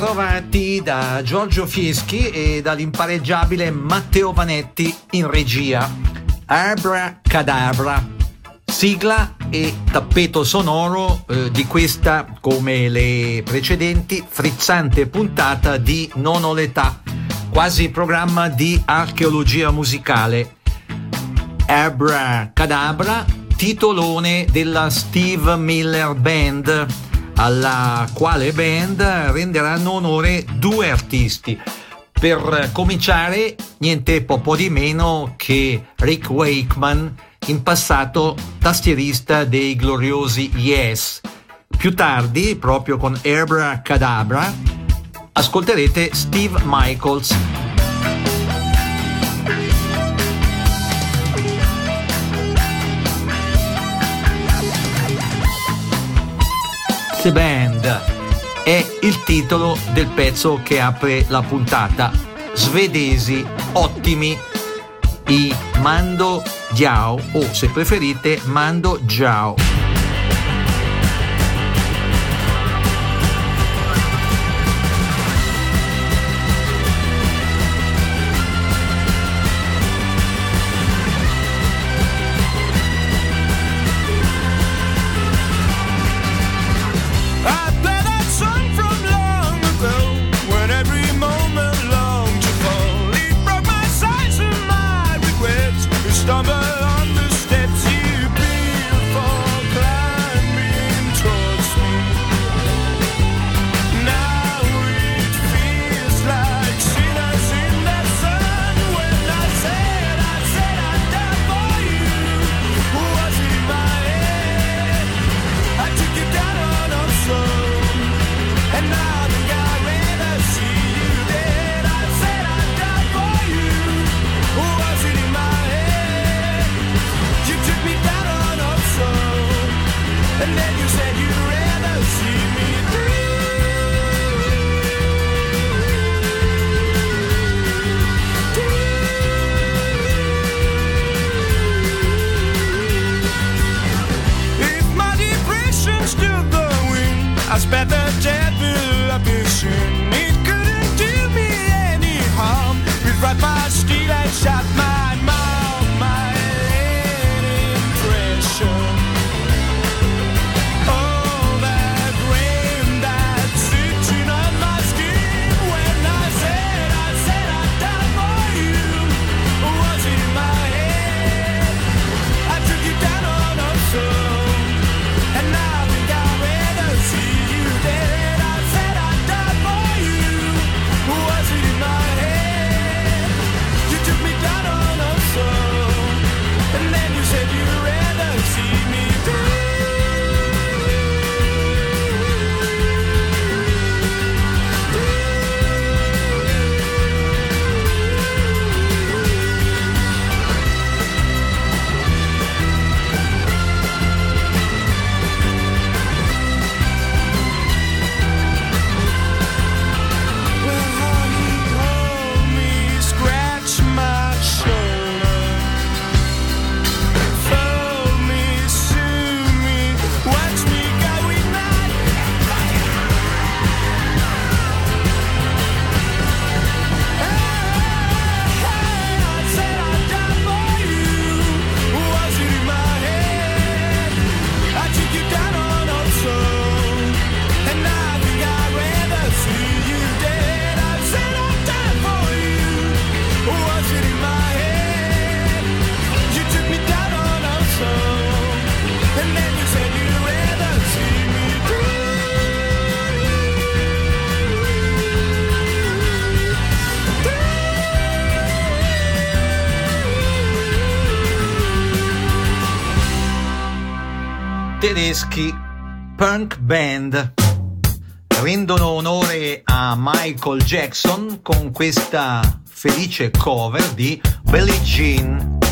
Ritrovati da Giorgio Fieschi e dall'impareggiabile Matteo Vanetti in regia. Abra Cadabra, sigla e tappeto sonoro eh, di questa, come le precedenti, frizzante puntata di Non ho l'età, quasi programma di archeologia musicale. Abra Cadabra, titolone della Steve Miller Band alla quale band renderanno onore due artisti. Per cominciare, niente po' di meno che Rick Wakeman, in passato tastierista dei gloriosi Yes. Più tardi, proprio con Erbra Cadabra, ascolterete Steve Michaels The Band è il titolo del pezzo che apre la puntata. Svedesi ottimi, i Mando Diao o se preferite Mando Jiao. Punk band. Rendono onore a Michael Jackson con questa felice cover di Billie Jean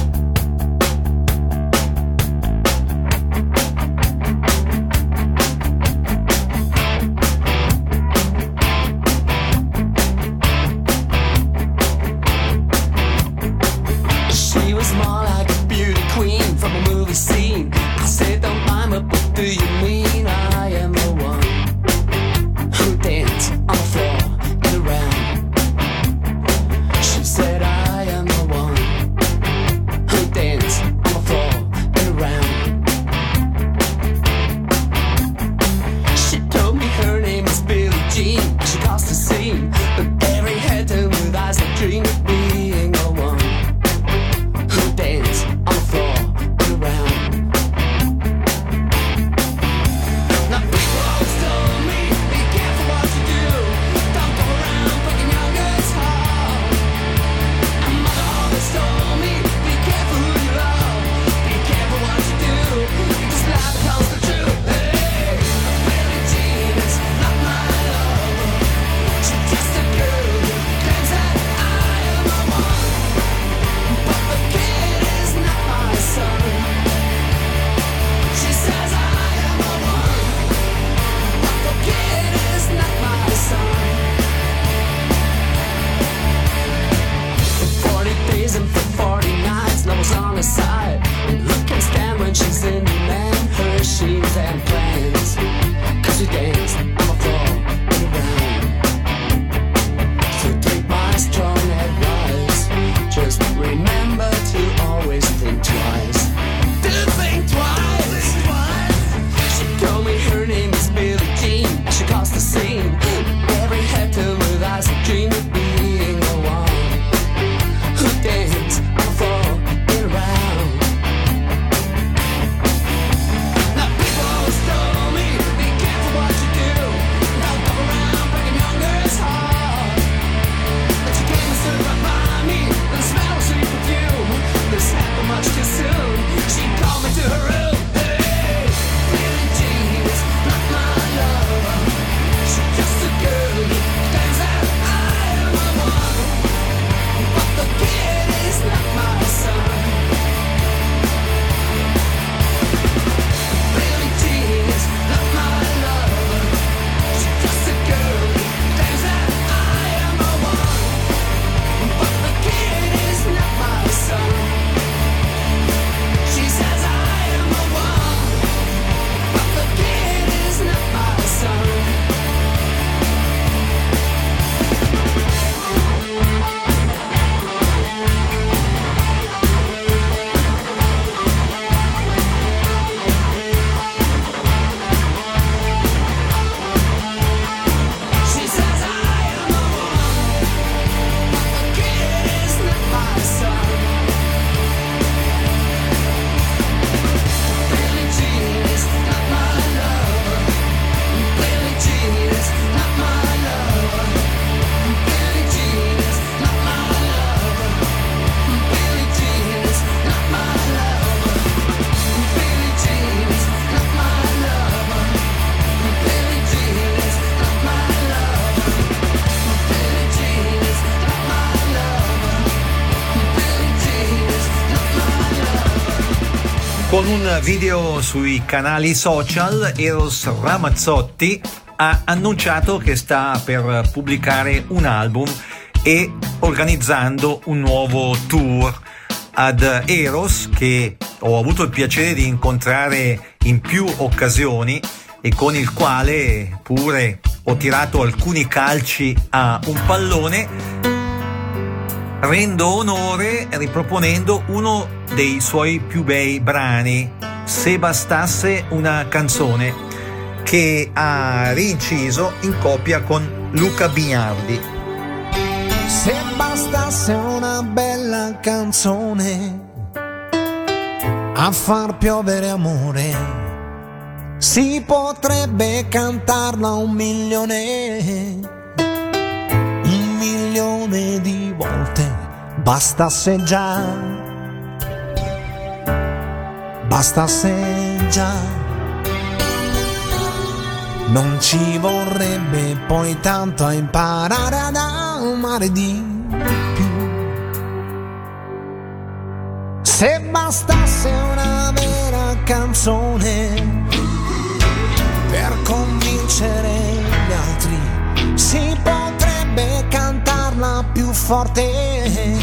un video sui canali social, Eros Ramazzotti ha annunciato che sta per pubblicare un album e organizzando un nuovo tour ad Eros che ho avuto il piacere di incontrare in più occasioni e con il quale pure ho tirato alcuni calci a un pallone rendo onore riproponendo uno dei suoi più bei brani, Se bastasse una canzone, che ha rinciso in coppia con Luca Bignardi. Se bastasse una bella canzone a far piovere amore, si potrebbe cantarla un milione, milione di volte. Bastasse già, bastasse già, non ci vorrebbe poi tanto a imparare ad amare di più. Se bastasse una vera canzone per convincere gli altri, si potrebbe più forte.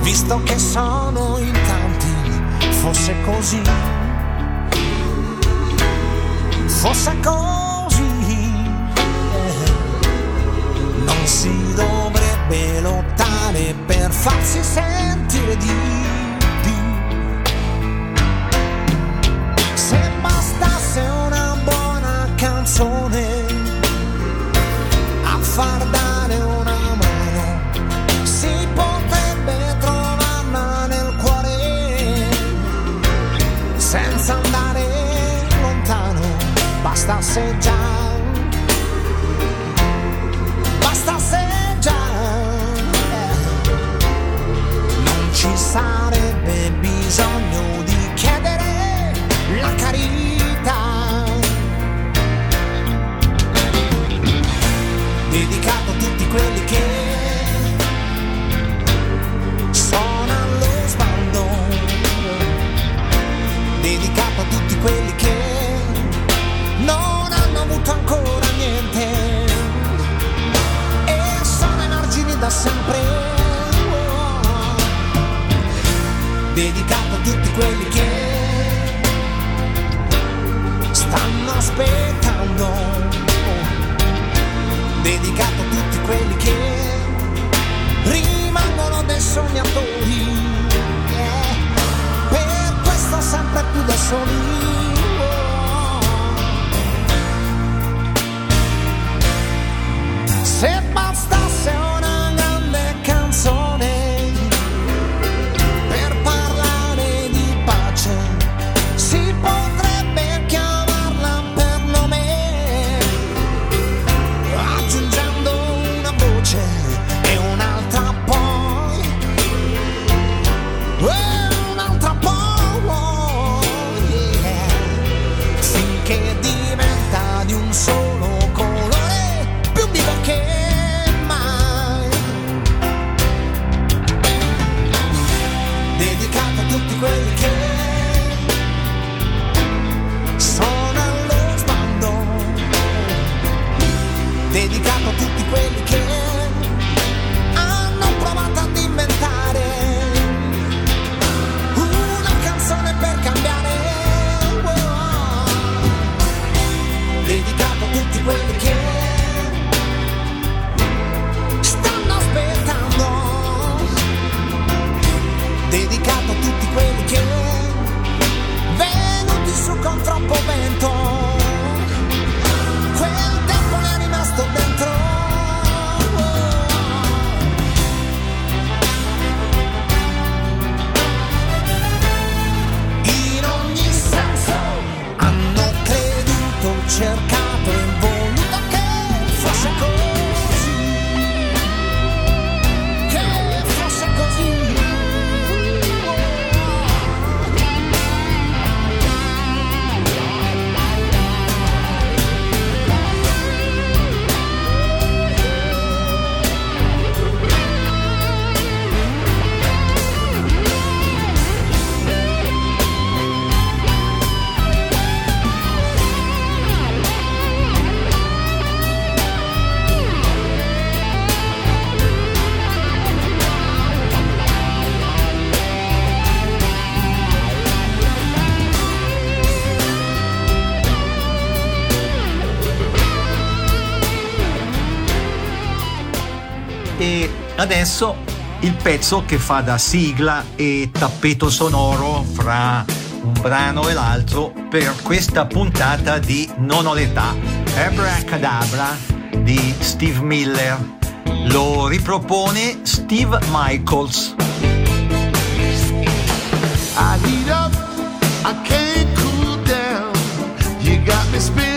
Visto che sono in tanti, fosse così, fosse così, non si dovrebbe lottare per farsi sentire di bastasse già, dedicato a tutti quelli che stanno aspettando, dedicato a tutti quelli che rimangono dei sognatori, eh, per questo sempre più da soli. Se e adesso il pezzo che fa da sigla e tappeto sonoro fra un brano e l'altro per questa puntata di Non ho l'età, Abracadabra di Steve Miller. Lo ripropone Steve Michaels. I need up, I can't cool down. You got me spinning.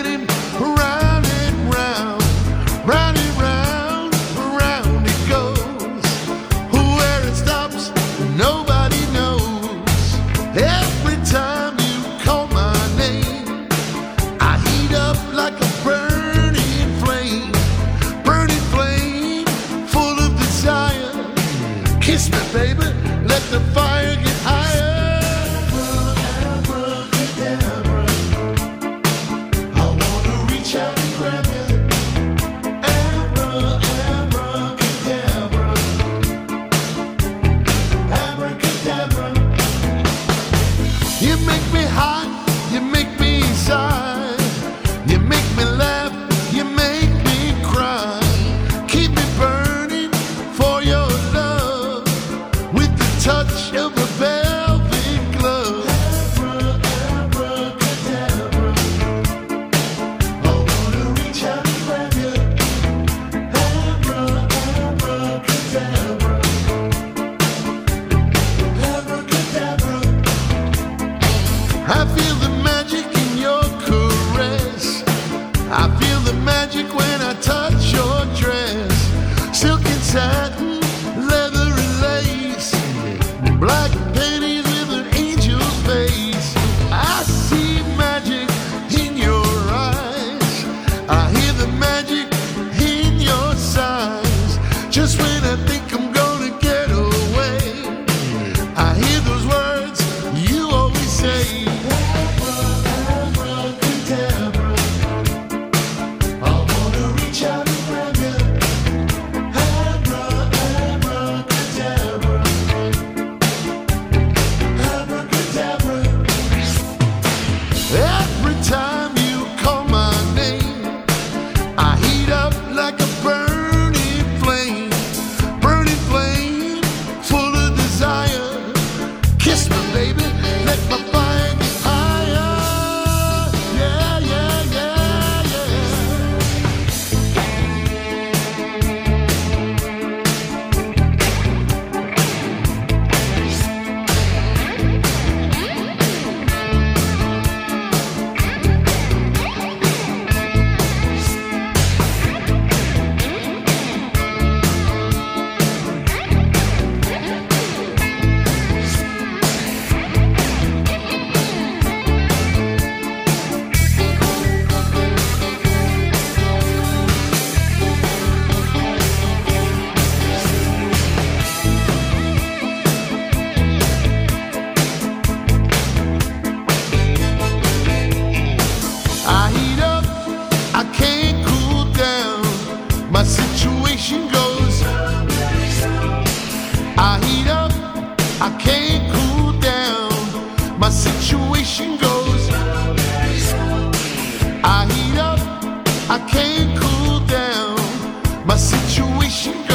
I can't cool down. My situation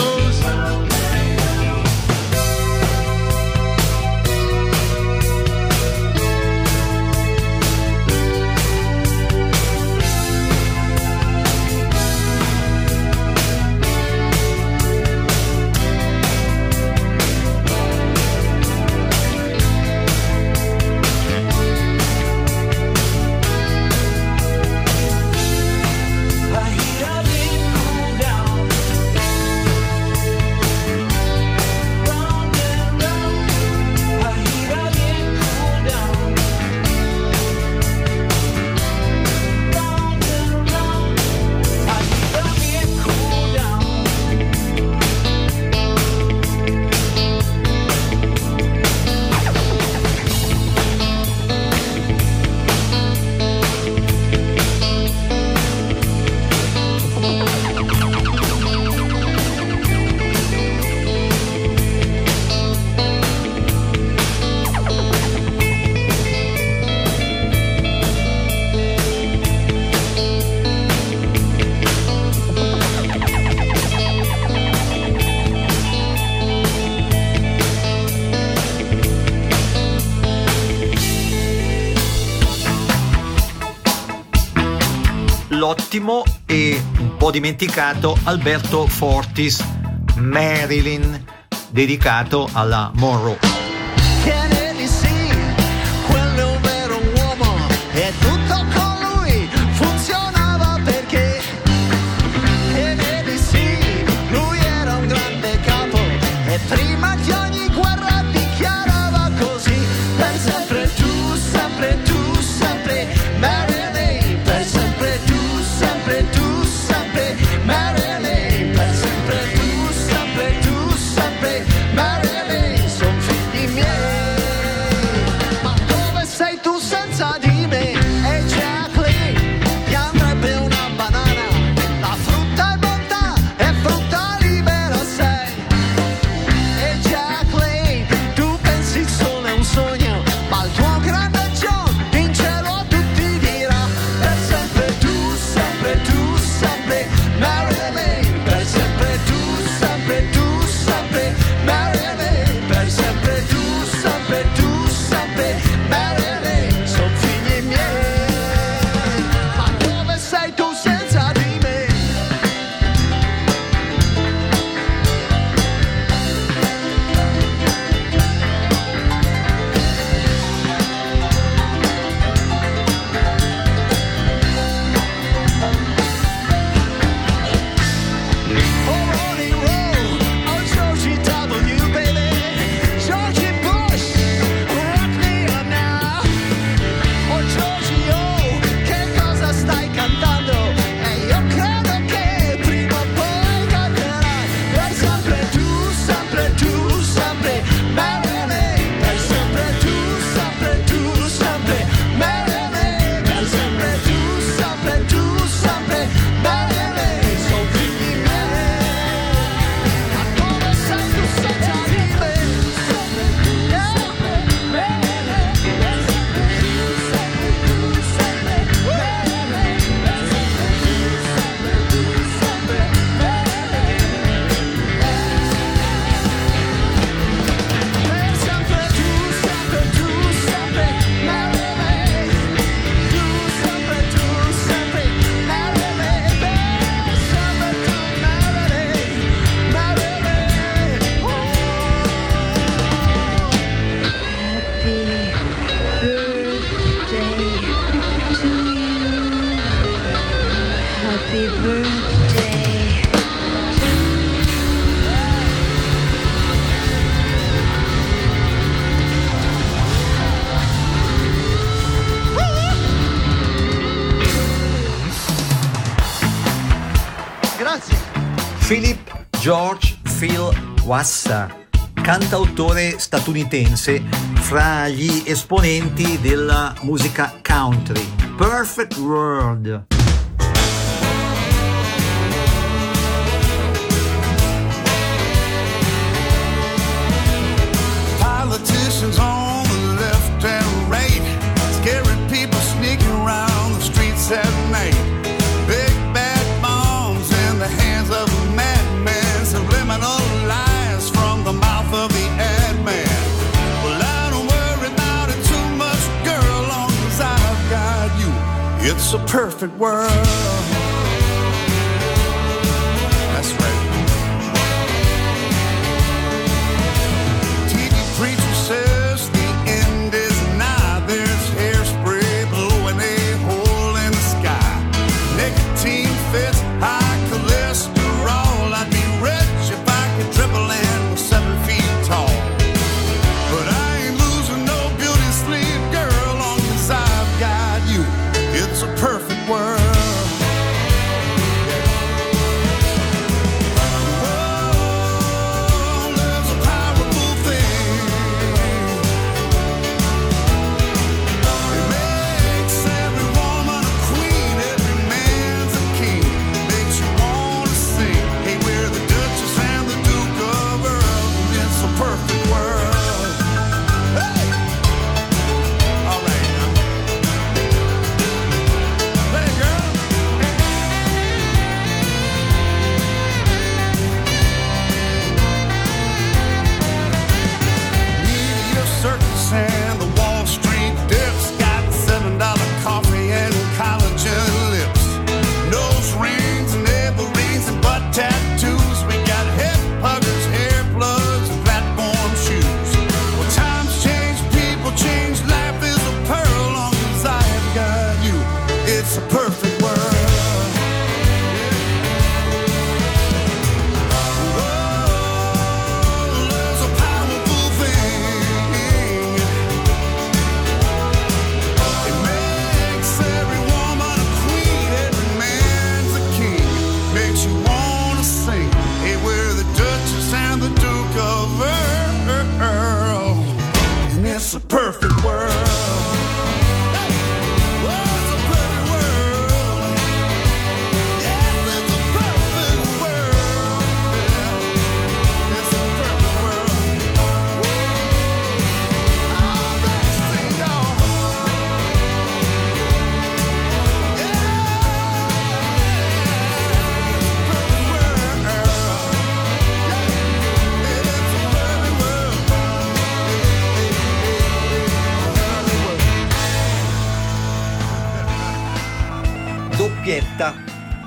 ultimo e un po' dimenticato Alberto Fortis, Marilyn, dedicato alla Monroe. Quassa, cantautore statunitense fra gli esponenti della musica country. Perfect World. a perfect world.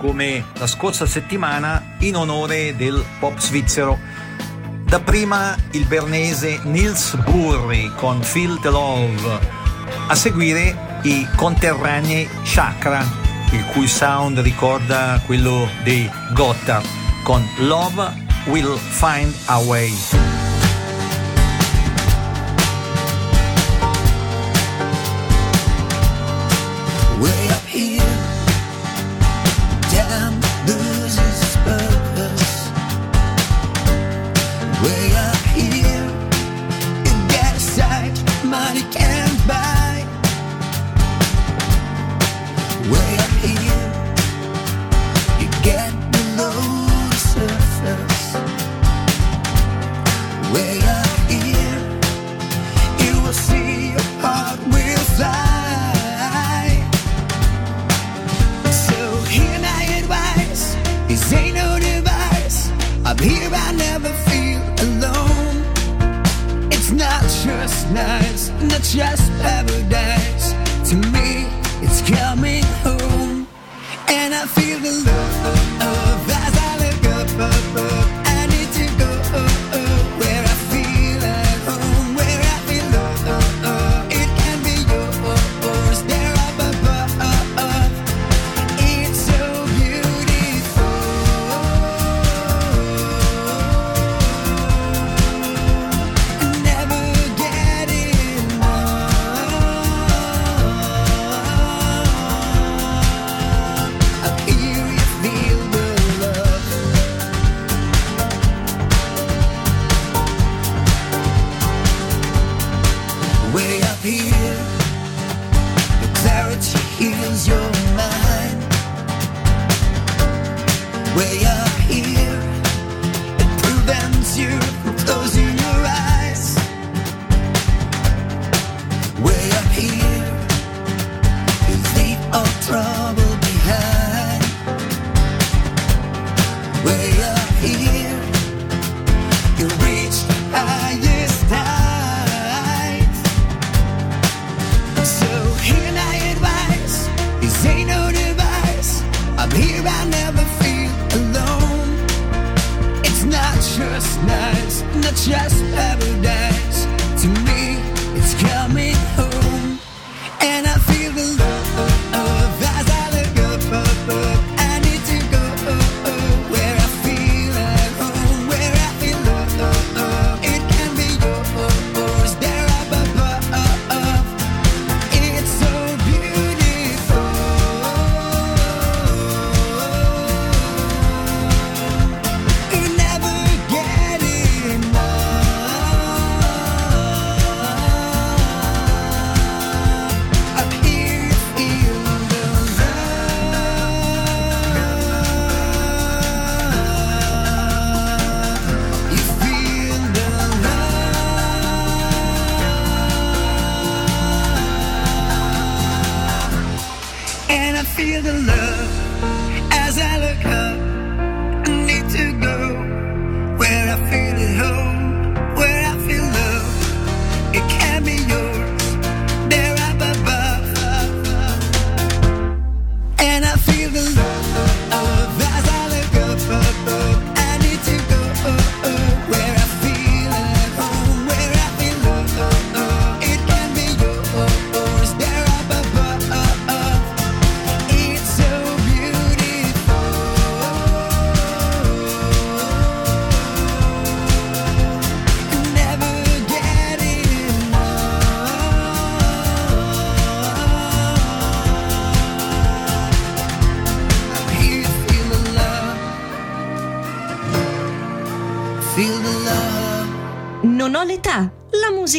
come la scorsa settimana in onore del pop svizzero. Dapprima il bernese Nils Burri con Feel the Love, a seguire i conterranei Chakra, il cui sound ricorda quello dei Gotthard, con Love Will Find a Way. feel the love.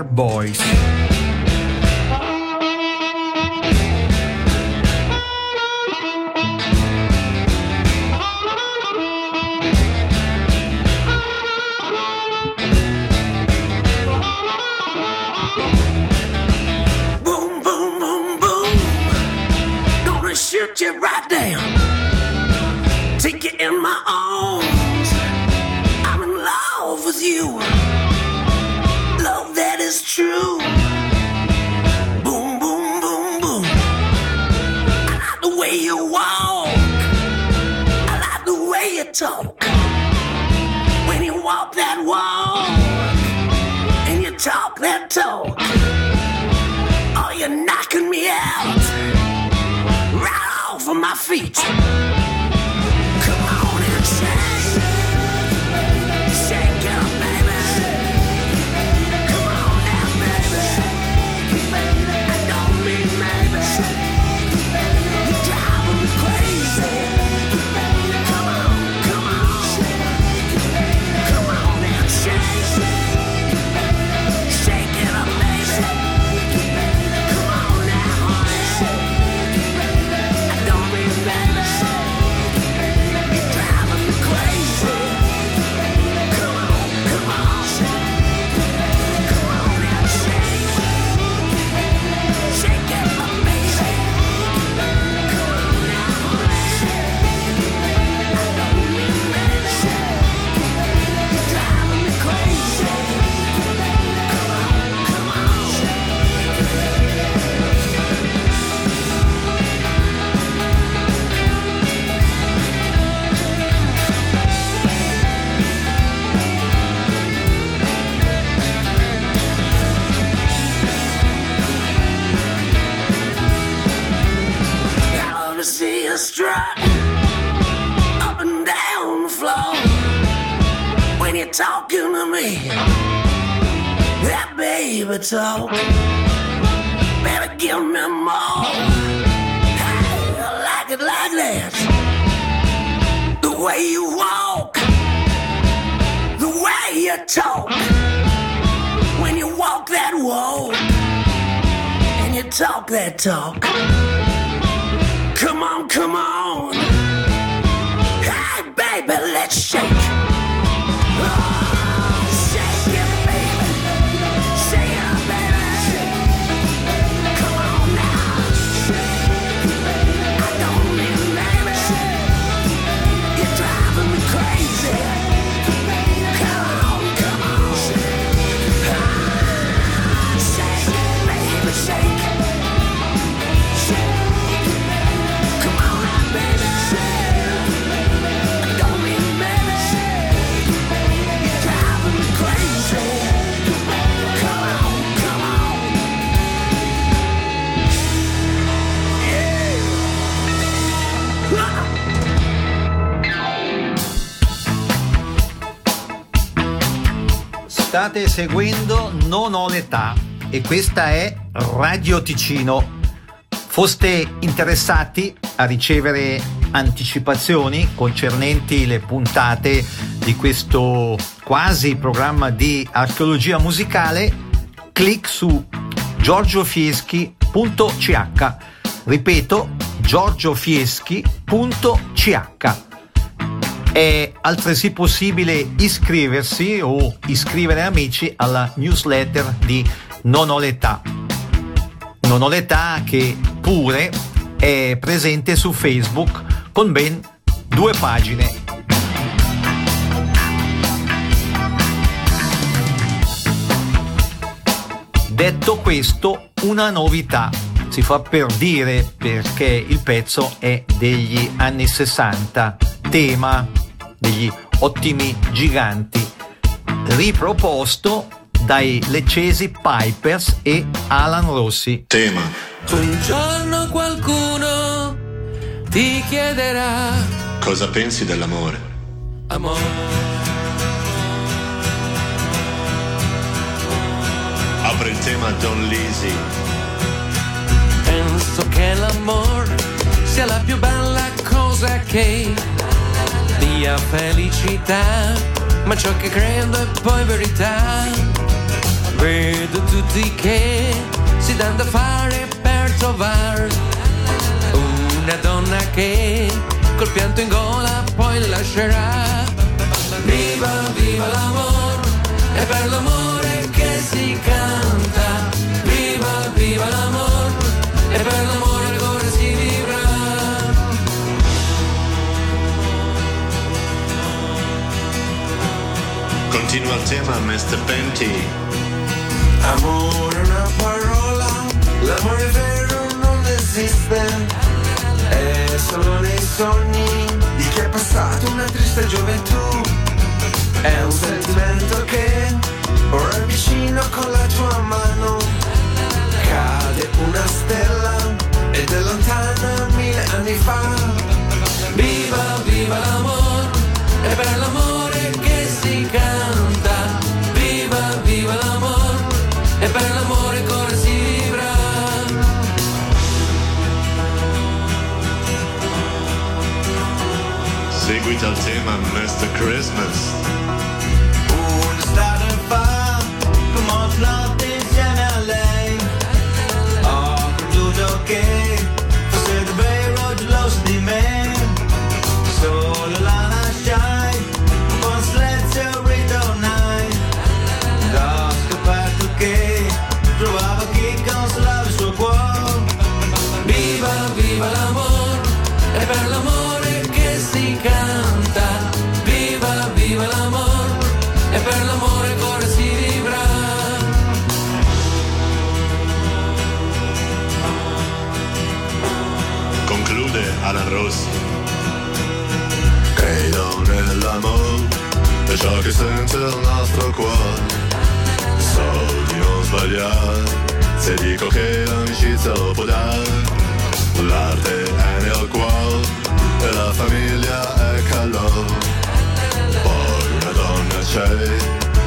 I walk that walk. And you talk that talk. Oh, you're knocking me out. Right off of my feet. You up and down the floor when you're talking to me. That baby talk, better give me more. Hey, I like it like that. The way you walk, the way you talk. When you walk that walk and you talk that talk. Come on, come on. Hey, baby, let's shake. State seguendo Non ho l'età e questa è Radio Ticino. Foste interessati a ricevere anticipazioni concernenti le puntate di questo quasi programma di archeologia musicale? Clic su giorgiofieschi.ch. Ripeto, giorgiofieschi.ch. È altresì possibile iscriversi o iscrivere amici alla newsletter di Non ho l'età. Non ho l'età che pure è presente su Facebook con ben due pagine. Detto questo, una novità. Si fa per dire perché il pezzo è degli anni 60, tema degli ottimi giganti, riproposto dai leccesi Pipers e Alan Rossi. Tema. Un giorno qualcuno ti chiederà Cosa pensi dell'amore? amore. Apre il tema Don Lisi. Penso che l'amore sia la più bella cosa che mia felicità, ma ciò che credo è poi verità. Vedo tutti che si danno da fare per trovare una donna che col pianto in gola poi lascerà. Viva, viva l'amore, è per l'amore che si canta. Viva, viva l'amore, è per l'amore Continua il tema Mr. Penty. Amore è una parola, l'amore vero non esiste, è solo nei sogni di chi ha passato una triste gioventù. È un sentimento che ora è vicino con la tua mano. Cade una stella ed è lontana mille anni fa. Viva, viva l'amore, è per l'amore Il tema Mr. Christmas. Che sente il nostro cuore. So di non sbagliare, se dico che l'amicizia lo può dare. L'arte è nel cuore e la famiglia è calore. Poi una donna c'è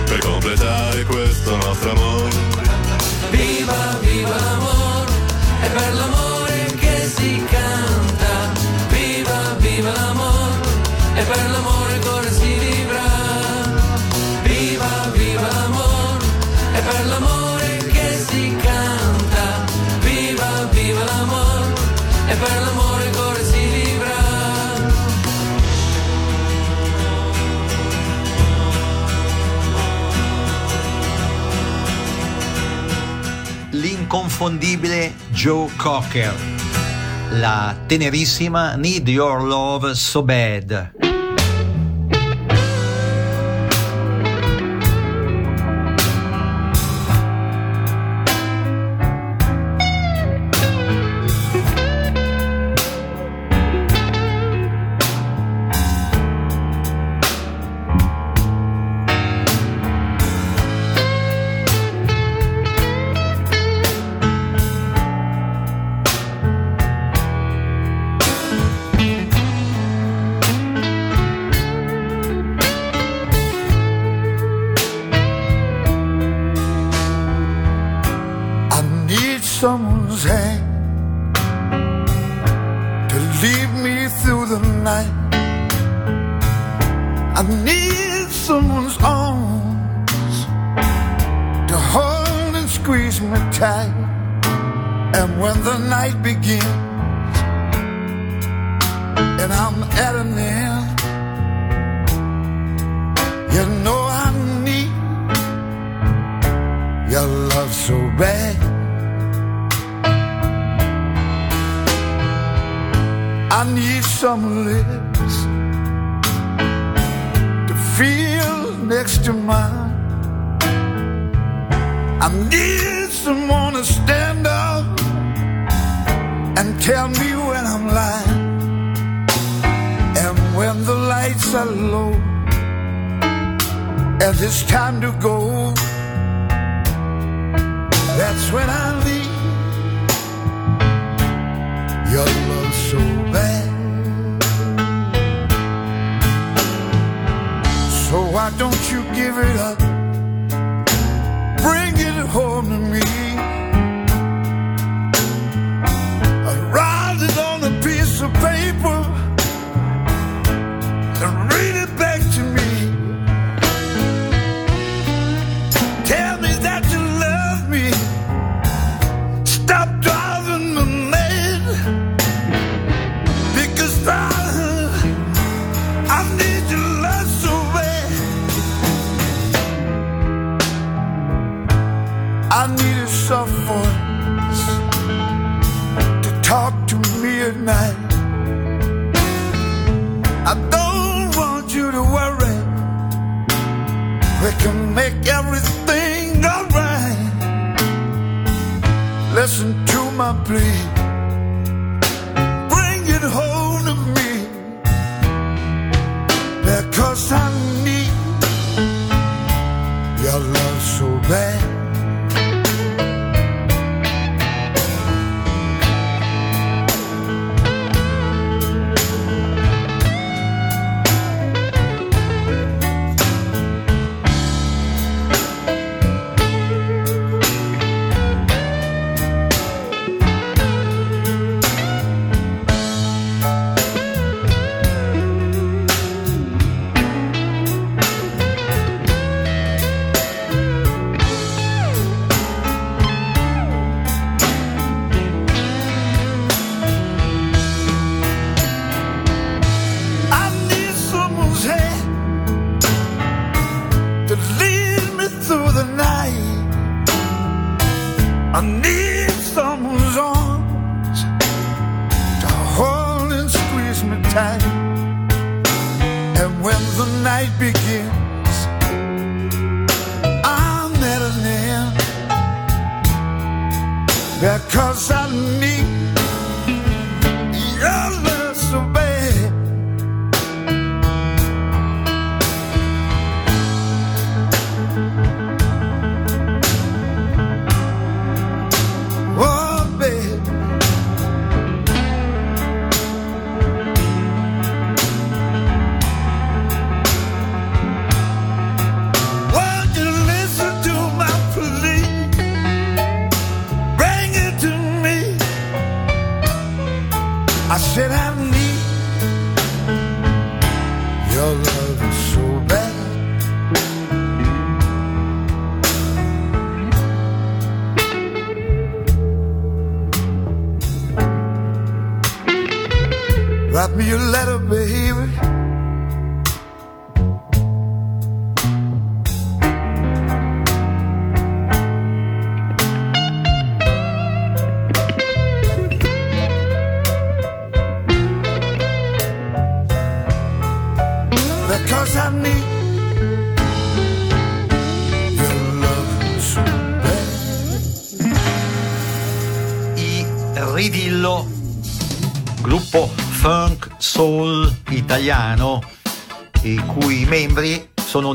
per completare questo nostro amore. Viva, viva l'amore, è per l'amore che si canta. Viva, viva l'amore, è per l'amore per l'amore che ora si vivrà. L'inconfondibile Joe Cocker. La tenerissima Need Your Love So Bad.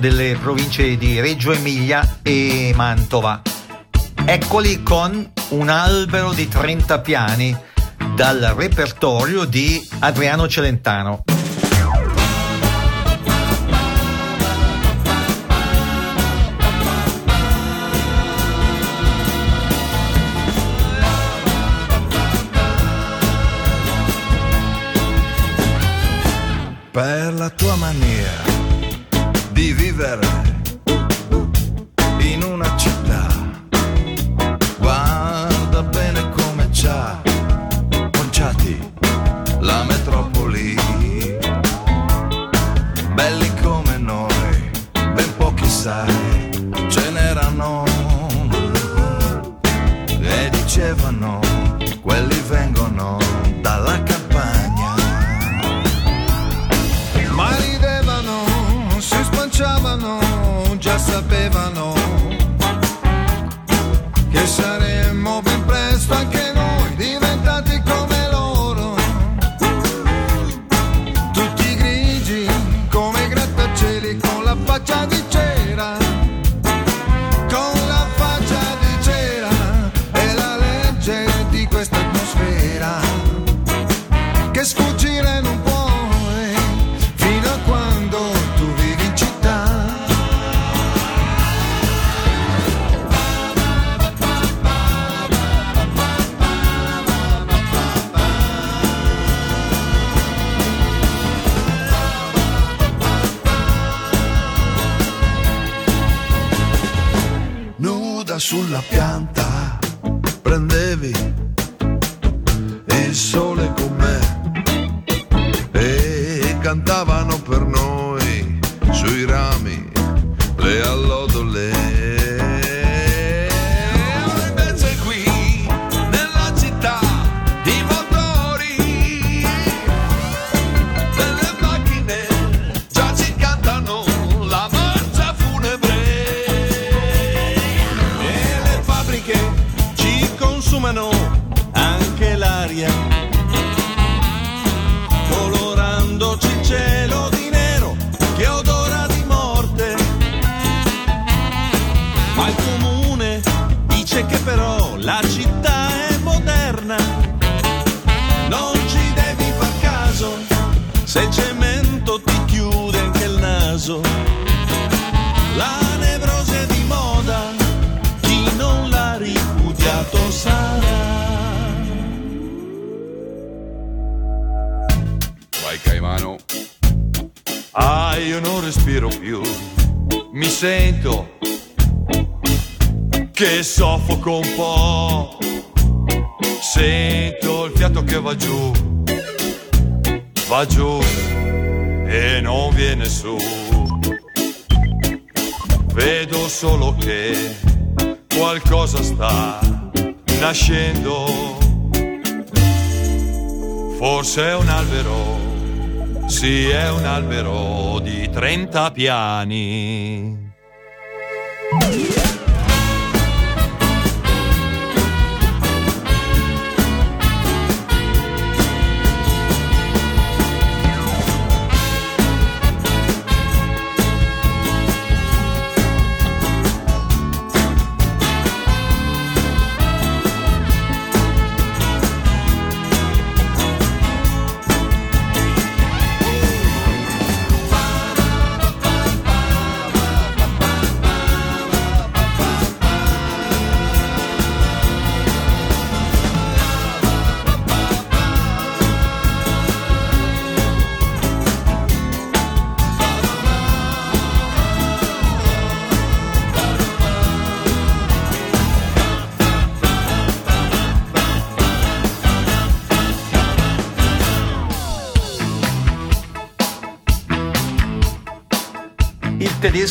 delle province di Reggio Emilia e Mantova. Eccoli con Un albero di 30 piani dal repertorio di Adriano Celentano. Per la tua maniera di vivere più. Mi sento che soffoco un po', sento il fiato che va giù, va giù e non viene su. Vedo solo che qualcosa sta nascendo, forse è un albero sì, è un albero di 30 piani.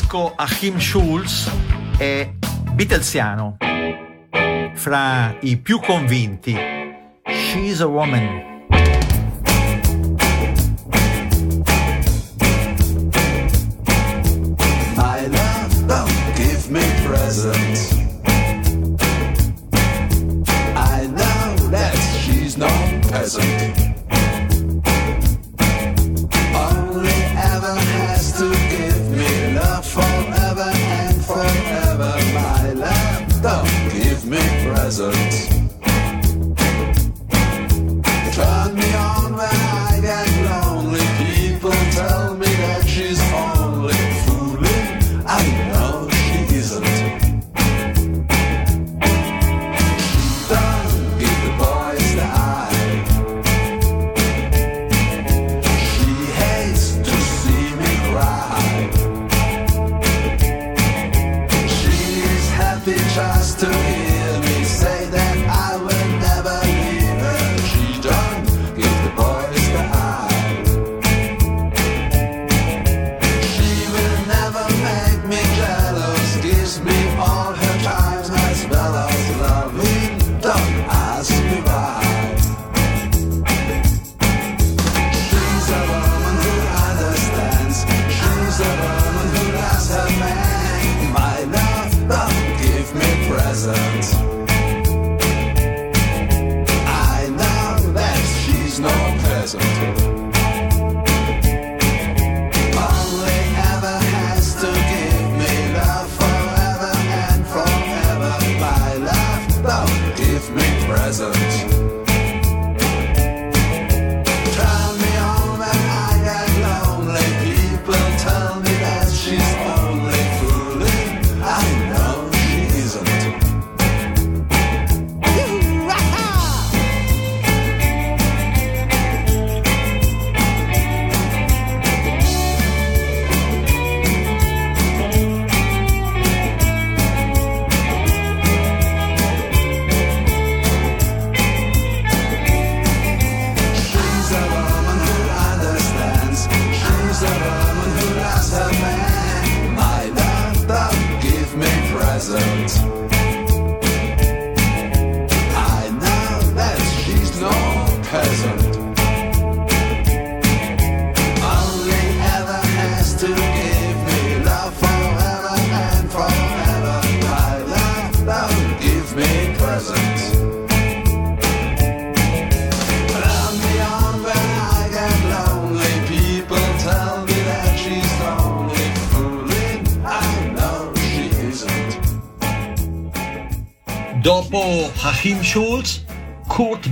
disco Achim Schulz è Beatlesiano. Fra i più convinti, She's a Woman.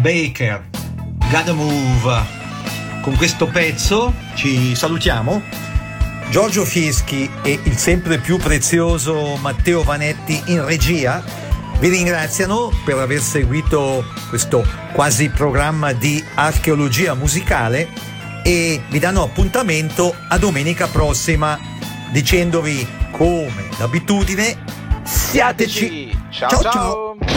Baker, Gotta Move. Con questo pezzo ci salutiamo. Giorgio Fieschi e il sempre più prezioso Matteo Vanetti in regia vi ringraziano per aver seguito questo quasi programma di archeologia musicale e vi danno appuntamento a domenica prossima dicendovi come d'abitudine siateci. ciao. ciao. ciao.